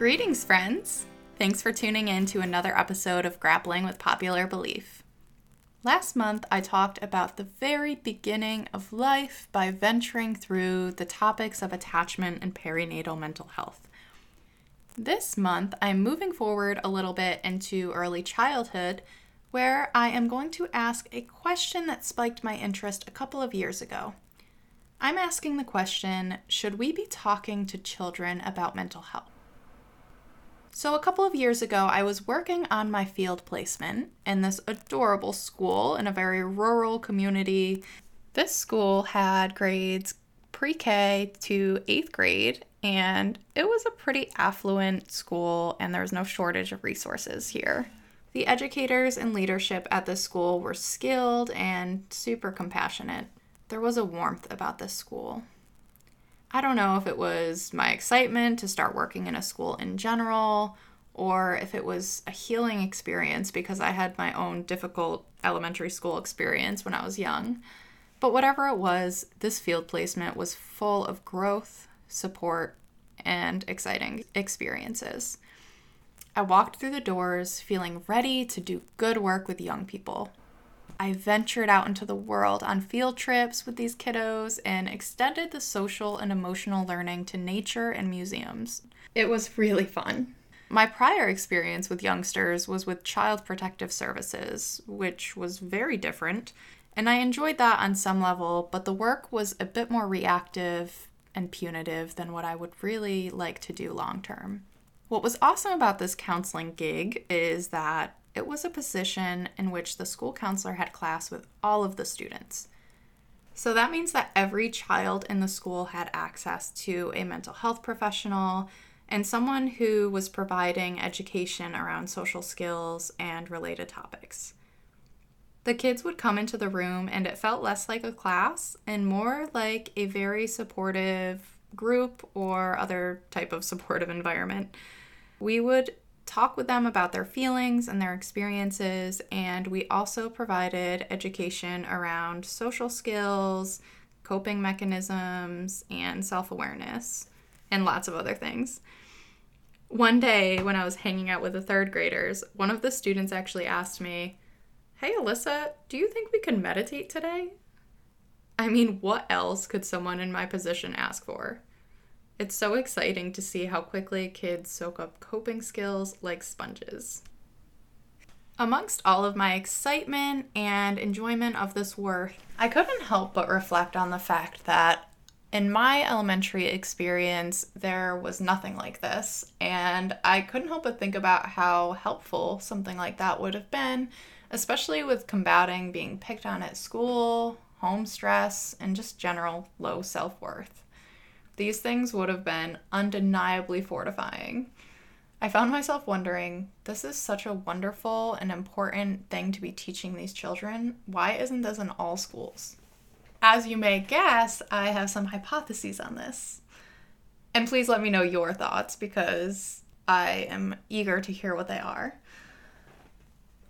Greetings, friends! Thanks for tuning in to another episode of Grappling with Popular Belief. Last month, I talked about the very beginning of life by venturing through the topics of attachment and perinatal mental health. This month, I'm moving forward a little bit into early childhood, where I am going to ask a question that spiked my interest a couple of years ago. I'm asking the question Should we be talking to children about mental health? So, a couple of years ago, I was working on my field placement in this adorable school in a very rural community. This school had grades pre K to eighth grade, and it was a pretty affluent school, and there was no shortage of resources here. The educators and leadership at this school were skilled and super compassionate. There was a warmth about this school. I don't know if it was my excitement to start working in a school in general, or if it was a healing experience because I had my own difficult elementary school experience when I was young. But whatever it was, this field placement was full of growth, support, and exciting experiences. I walked through the doors feeling ready to do good work with young people. I ventured out into the world on field trips with these kiddos and extended the social and emotional learning to nature and museums. It was really fun. My prior experience with youngsters was with Child Protective Services, which was very different, and I enjoyed that on some level, but the work was a bit more reactive and punitive than what I would really like to do long term. What was awesome about this counseling gig is that it was a position in which the school counselor had class with all of the students. So that means that every child in the school had access to a mental health professional and someone who was providing education around social skills and related topics. The kids would come into the room and it felt less like a class and more like a very supportive group or other type of supportive environment. We would talk with them about their feelings and their experiences, and we also provided education around social skills, coping mechanisms, and self awareness, and lots of other things. One day, when I was hanging out with the third graders, one of the students actually asked me, Hey, Alyssa, do you think we can meditate today? I mean, what else could someone in my position ask for? It's so exciting to see how quickly kids soak up coping skills like sponges. Amongst all of my excitement and enjoyment of this work, I couldn't help but reflect on the fact that in my elementary experience, there was nothing like this, and I couldn't help but think about how helpful something like that would have been, especially with combating being picked on at school, home stress, and just general low self worth. These things would have been undeniably fortifying. I found myself wondering this is such a wonderful and important thing to be teaching these children. Why isn't this in all schools? As you may guess, I have some hypotheses on this. And please let me know your thoughts because I am eager to hear what they are.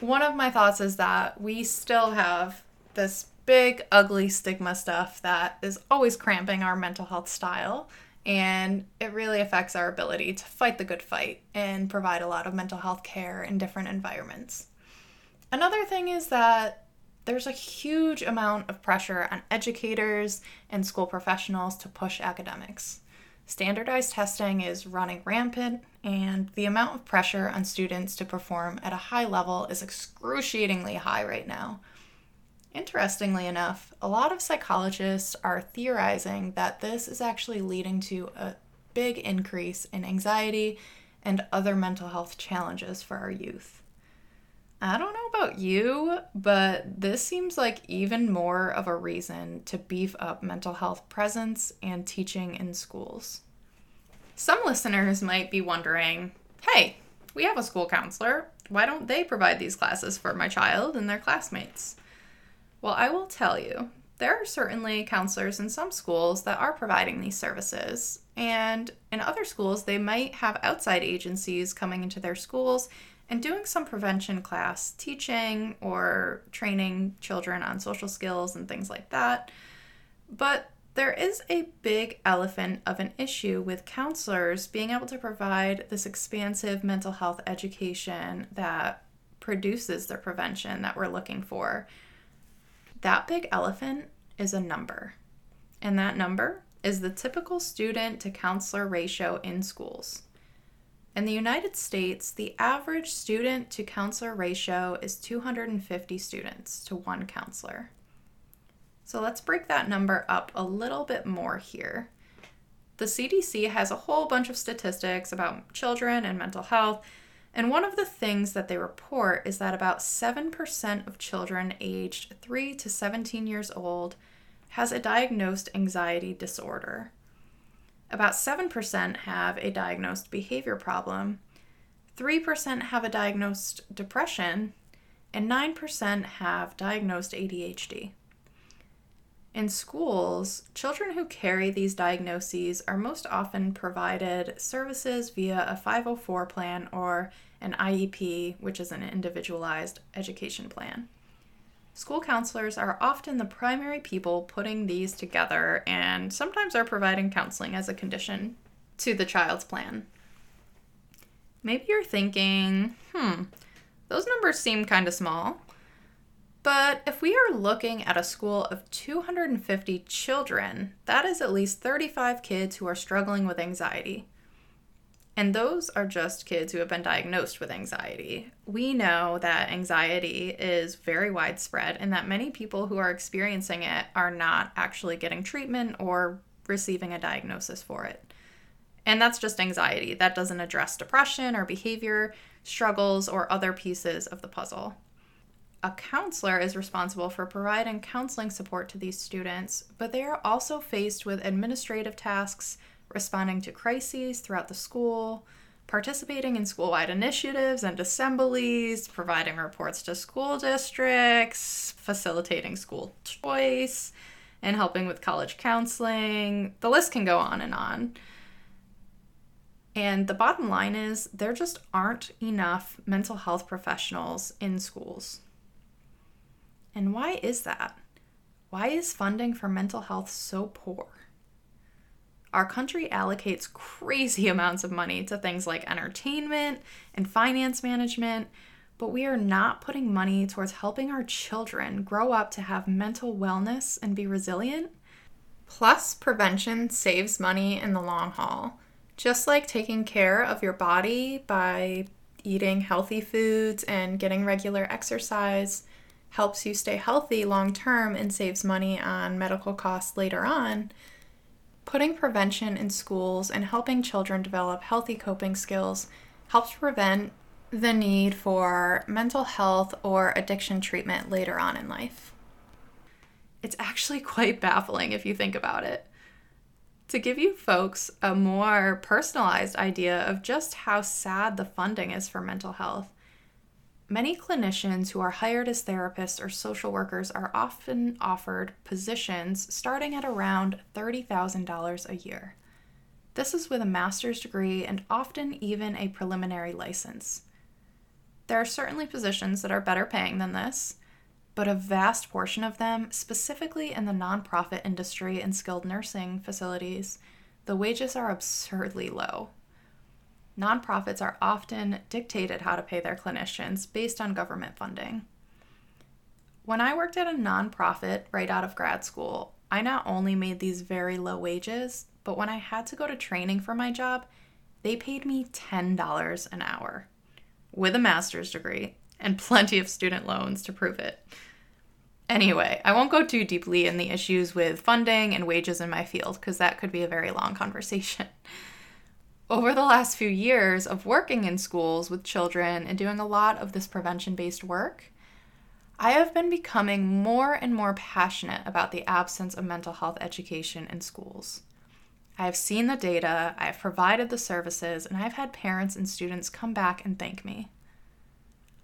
One of my thoughts is that we still have this big, ugly stigma stuff that is always cramping our mental health style. And it really affects our ability to fight the good fight and provide a lot of mental health care in different environments. Another thing is that there's a huge amount of pressure on educators and school professionals to push academics. Standardized testing is running rampant, and the amount of pressure on students to perform at a high level is excruciatingly high right now. Interestingly enough, a lot of psychologists are theorizing that this is actually leading to a big increase in anxiety and other mental health challenges for our youth. I don't know about you, but this seems like even more of a reason to beef up mental health presence and teaching in schools. Some listeners might be wondering hey, we have a school counselor. Why don't they provide these classes for my child and their classmates? Well, I will tell you, there are certainly counselors in some schools that are providing these services. And in other schools, they might have outside agencies coming into their schools and doing some prevention class, teaching or training children on social skills and things like that. But There is a big elephant of an issue with counselors being able to provide this expansive mental health education that produces the prevention that we're looking for. That big elephant is a number, and that number is the typical student to counselor ratio in schools. In the United States, the average student to counselor ratio is 250 students to one counselor. So let's break that number up a little bit more here. The CDC has a whole bunch of statistics about children and mental health, and one of the things that they report is that about 7% of children aged 3 to 17 years old has a diagnosed anxiety disorder. About 7% have a diagnosed behavior problem, 3% have a diagnosed depression, and 9% have diagnosed ADHD. In schools, children who carry these diagnoses are most often provided services via a 504 plan or an IEP, which is an individualized education plan. School counselors are often the primary people putting these together and sometimes are providing counseling as a condition to the child's plan. Maybe you're thinking, hmm, those numbers seem kind of small. But if we are looking at a school of 250 children, that is at least 35 kids who are struggling with anxiety. And those are just kids who have been diagnosed with anxiety. We know that anxiety is very widespread and that many people who are experiencing it are not actually getting treatment or receiving a diagnosis for it. And that's just anxiety. That doesn't address depression or behavior struggles or other pieces of the puzzle a counselor is responsible for providing counseling support to these students, but they are also faced with administrative tasks, responding to crises throughout the school, participating in school wide initiatives and assemblies, providing reports to school districts, facilitating school choice, and helping with college counseling. The list can go on and on. And the bottom line is, there just aren't enough mental health professionals in schools. And why is that? Why is funding for mental health so poor? Our country allocates crazy amounts of money to things like entertainment and finance management, but we are not putting money towards helping our children grow up to have mental wellness and be resilient. Plus, prevention saves money in the long haul. Just like taking care of your body by eating healthy foods and getting regular exercise, helps you stay healthy long term and saves money on medical costs later on, putting prevention in schools and helping children develop healthy coping skills helps prevent the need for mental health or addiction treatment later on in life. It's actually quite baffling if you think about it. To give you folks a more personalized idea of just how sad the funding is for mental health, Many clinicians who are hired as therapists or social workers are often offered positions starting at around $30,000 a year. This is with a master's degree and often even a preliminary license. There are certainly positions that are better paying than this, but a vast portion of them, specifically in the nonprofit industry and skilled nursing facilities, the wages are absurdly low nonprofits are often dictated how to pay their clinicians based on government funding. When I worked at a nonprofit right out of grad school, I not only made these very low wages, but when I had to go to training for my job, they paid me $10 an hour with a master's degree and plenty of student loans to prove it. Anyway, I won't go too deeply in the issues with funding and wages in my field because that could be a very long conversation. over the last few years of working in schools with children and doing a lot of this prevention based work, I have been becoming more and more passionate about the absence of mental health education in schools. I have seen the data, I have provided the services, and I've had parents and students come back and thank me.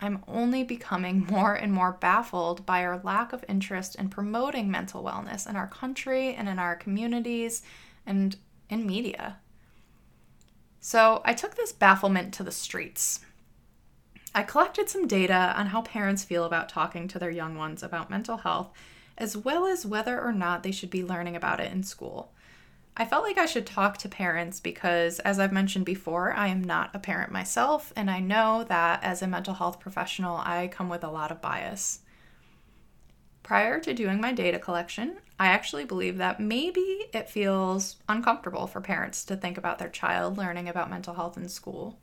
I'm only becoming more and more baffled by our lack of interest in promoting mental wellness in our country and in our communities and in media. So I took this bafflement to the streets. I collected some data on how parents feel about talking to their young ones about mental health as well as whether or not they should be learning about it in school. I felt like I should talk to parents because, as I've mentioned before, I am not a parent myself, and I know that as a mental health professional, I come with a lot of bias. Prior to doing my data collection, I actually believe that maybe it feels uncomfortable for parents to think about their child learning about mental health in school.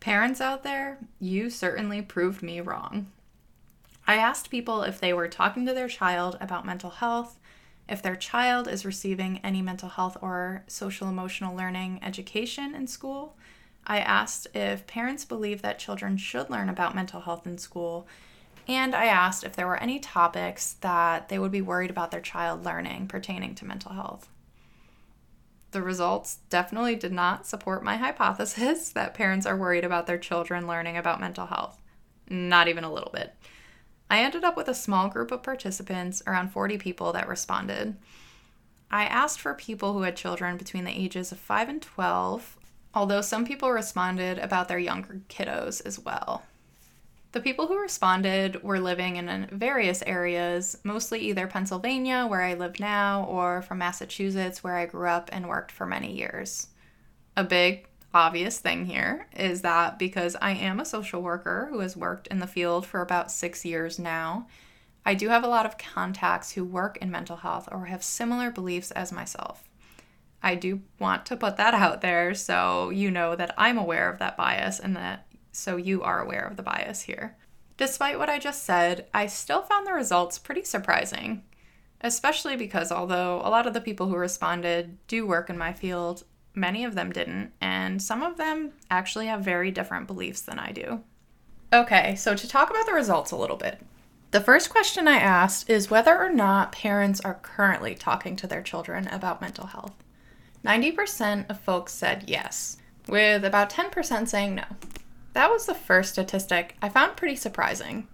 Parents out there, you certainly proved me wrong. I asked people if they were talking to their child about mental health if their child is receiving any mental health or social emotional learning education in school. I asked if parents believe that children should learn about mental health in school, and I asked if there were any topics that they would be worried about their child learning pertaining to mental health. The results definitely did not support my hypothesis that parents are worried about their children learning about mental health. Not even a little bit. I ended up with a small group of participants, around 40 people, that responded. I asked for people who had children between the ages of 5 and 12, although some people responded about their younger kiddos as well. The people who responded were living in various areas, mostly either Pennsylvania, where I live now, or from Massachusetts, where I grew up and worked for many years. A big obvious thing here is that because I am a social worker who has worked in the field for about six years now, I do have a lot of contacts who work in mental health or have similar beliefs as myself. I do want to put that out there so you know that I'm aware of that bias and that so you are aware of the bias here. Despite what I just said, I still found the results pretty surprising, especially because although a lot of the people who responded do work in my field, many of them didn't, and some of them actually have very different beliefs than I do. Okay, so to talk about the results a little bit. The first question I asked is whether or not parents are currently talking to their children about mental health. 90% of folks said yes, with about 10% saying no. That was the first statistic I found pretty surprising.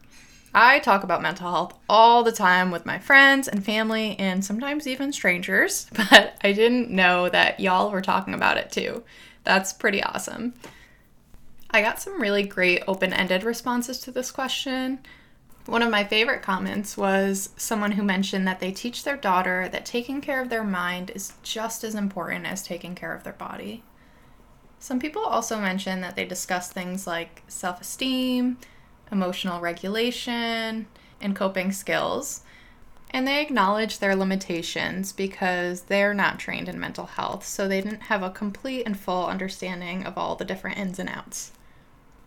I talk about mental health all the time with my friends and family and sometimes even strangers, but I didn't know that y'all were talking about it too. That's pretty awesome. I got some really great open ended responses to this question. One of my favorite comments was someone who mentioned that they teach their daughter that taking care of their mind is just as important as taking care of their body. Some people also mentioned that they discuss things like self esteem, emotional regulation, and coping skills. And they acknowledge their limitations because they're not trained in mental health, so they didn't have a complete and full understanding of all the different ins and outs.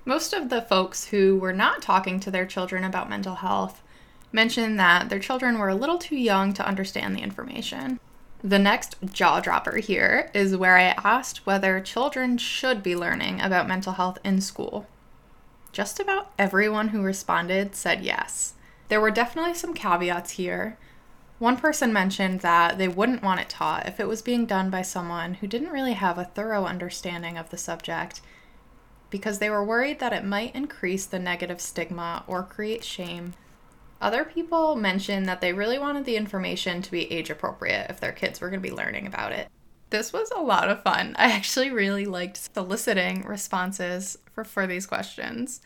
Most of the folks who were not talking to their children about mental health mentioned that their children were a little too young to understand the information. The next jaw dropper here is where I asked whether children should be learning about mental health in school. Just about everyone who responded said yes. There were definitely some caveats here. One person mentioned that they wouldn't want it taught if it was being done by someone who didn't really have a thorough understanding of the subject because they were worried that it might increase the negative stigma or create shame. Other people mentioned that they really wanted the information to be age appropriate if their kids were going to be learning about it. This was a lot of fun. I actually really liked soliciting responses for, for these questions.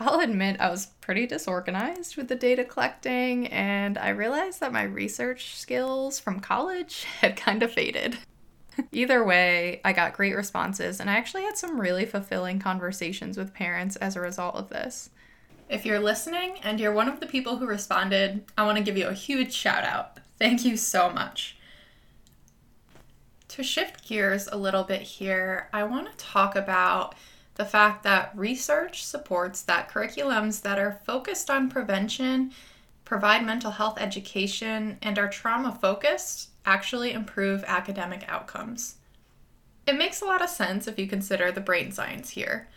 I'll admit I was pretty disorganized with the data collecting, and I realized that my research skills from college had kind of faded. Either way, I got great responses, and I actually had some really fulfilling conversations with parents as a result of this. If you're listening and you're one of the people who responded, I want to give you a huge shout out. Thank you so much. To shift gears a little bit here, I want to talk about the fact that research supports that curriculums that are focused on prevention, provide mental health education, and are trauma focused actually improve academic outcomes. It makes a lot of sense if you consider the brain science here.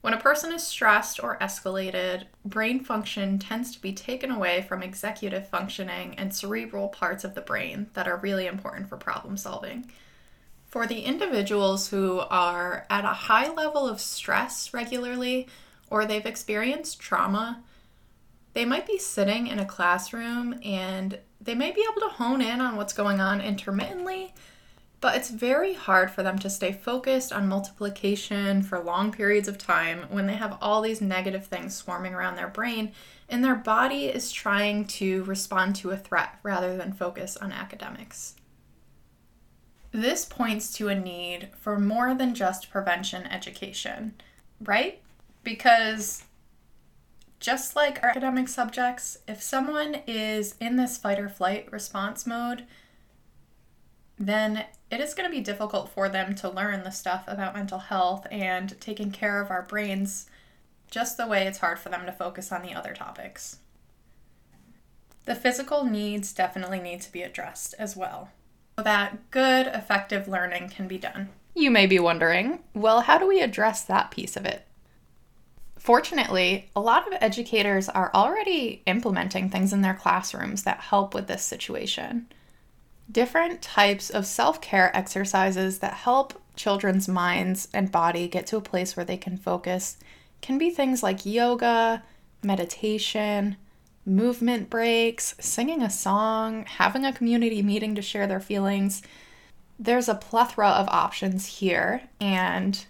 When a person is stressed or escalated, brain function tends to be taken away from executive functioning and cerebral parts of the brain that are really important for problem solving. For the individuals who are at a high level of stress regularly or they've experienced trauma, they might be sitting in a classroom and they may be able to hone in on what's going on intermittently, but it's very hard for them to stay focused on multiplication for long periods of time when they have all these negative things swarming around their brain and their body is trying to respond to a threat rather than focus on academics. This points to a need for more than just prevention education, right? Because just like our academic subjects, if someone is in this fight or flight response mode, then it is going to be difficult for them to learn the stuff about mental health and taking care of our brains just the way it's hard for them to focus on the other topics. The physical needs definitely need to be addressed as well, so that good, effective learning can be done. You may be wondering, well, how do we address that piece of it? Fortunately, a lot of educators are already implementing things in their classrooms that help with this situation different types of self care exercises that help children's minds and body get to a place where they can focus can be things like yoga, meditation, movement breaks, singing a song, having a community meeting to share their feelings. There's a plethora of options here, and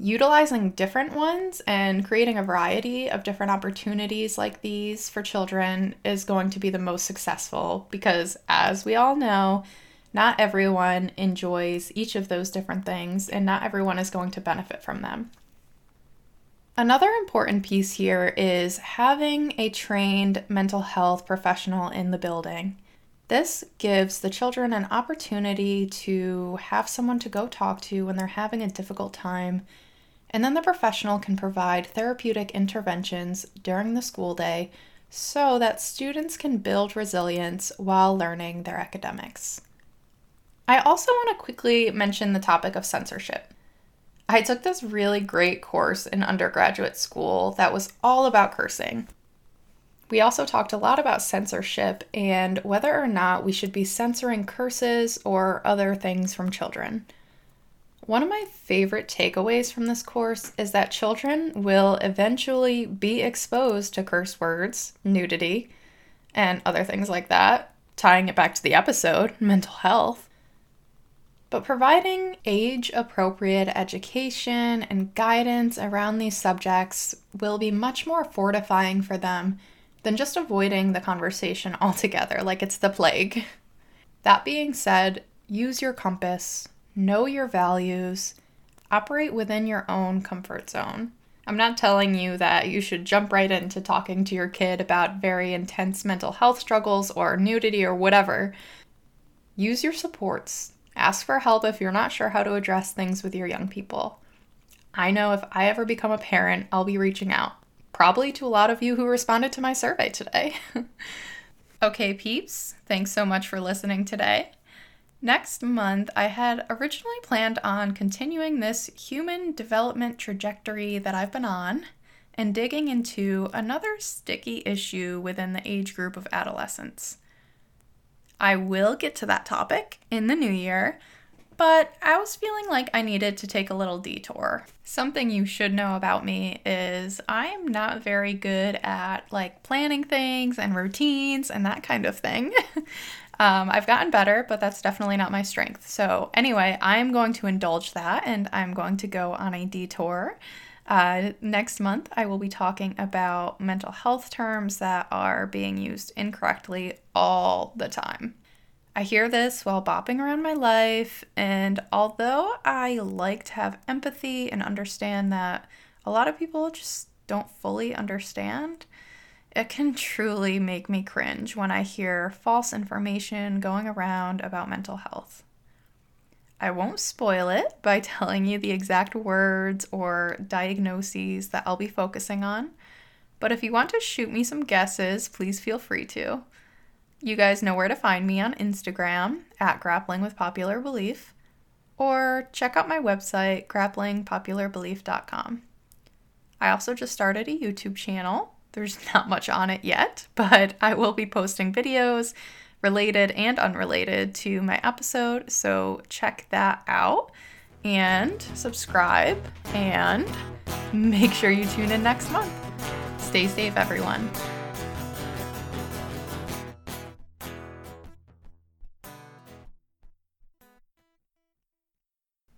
utilizing different ones and creating a variety of different opportunities like these for children is going to be the most successful because, as we all know, not everyone enjoys each of those different things and not everyone is going to benefit from them. Another important piece here is having a trained mental health professional in the building. This gives the children an opportunity to have someone to go talk to when they're having a difficult time and then the professional can provide therapeutic interventions during the school day so that students can build resilience while learning their academics. I also want to quickly mention the topic of censorship. I took this really great course in undergraduate school that was all about cursing. We also talked a lot about censorship and whether or not we should be censoring curses or other things from children. One of my favorite takeaways from this course is that children will eventually be exposed to curse words, nudity, and other things like that, tying it back to the episode, mental health. But providing age appropriate education and guidance around these subjects will be much more fortifying for them than just avoiding the conversation altogether, like it's the plague. That being said, use your compass, know your values, operate within your own comfort zone. I'm not telling you that you should jump right into talking to your kid about very intense mental health struggles or nudity or whatever. Use your supports. Ask for help if you're not sure how to address things with your young people. I know if I ever become a parent, I'll be reaching out. Probably to a lot of you who responded to my survey today. okay, peeps, thanks so much for listening today. Next month, I had originally planned on continuing this human development trajectory that I've been on and digging into another sticky issue within the age group of adolescents. I will get to that topic in the new year, but I was feeling like I needed to take a little detour. Something you should know about me is I am not very good at like planning things and routines and that kind of thing. Um, I've gotten better, but that's definitely not my strength. So, anyway, I'm going to indulge that and I'm going to go on a detour. Uh, next month, I will be talking about mental health terms that are being used incorrectly all the time. I hear this while bopping around my life, and although I like to have empathy and understand that a lot of people just don't fully understand, it can truly make me cringe when I hear false information going around about mental health. I won't spoil it by telling you the exact words or diagnoses that I'll be focusing on, but if you want to shoot me some guesses, please feel free to. You guys know where to find me on Instagram at Grappling with Popular Belief, or check out my website, grapplingpopularbelief.com. I also just started a YouTube channel there's not much on it yet, but I will be posting videos related and unrelated to my episode, so check that out and subscribe and make sure you tune in next month. Stay safe, everyone.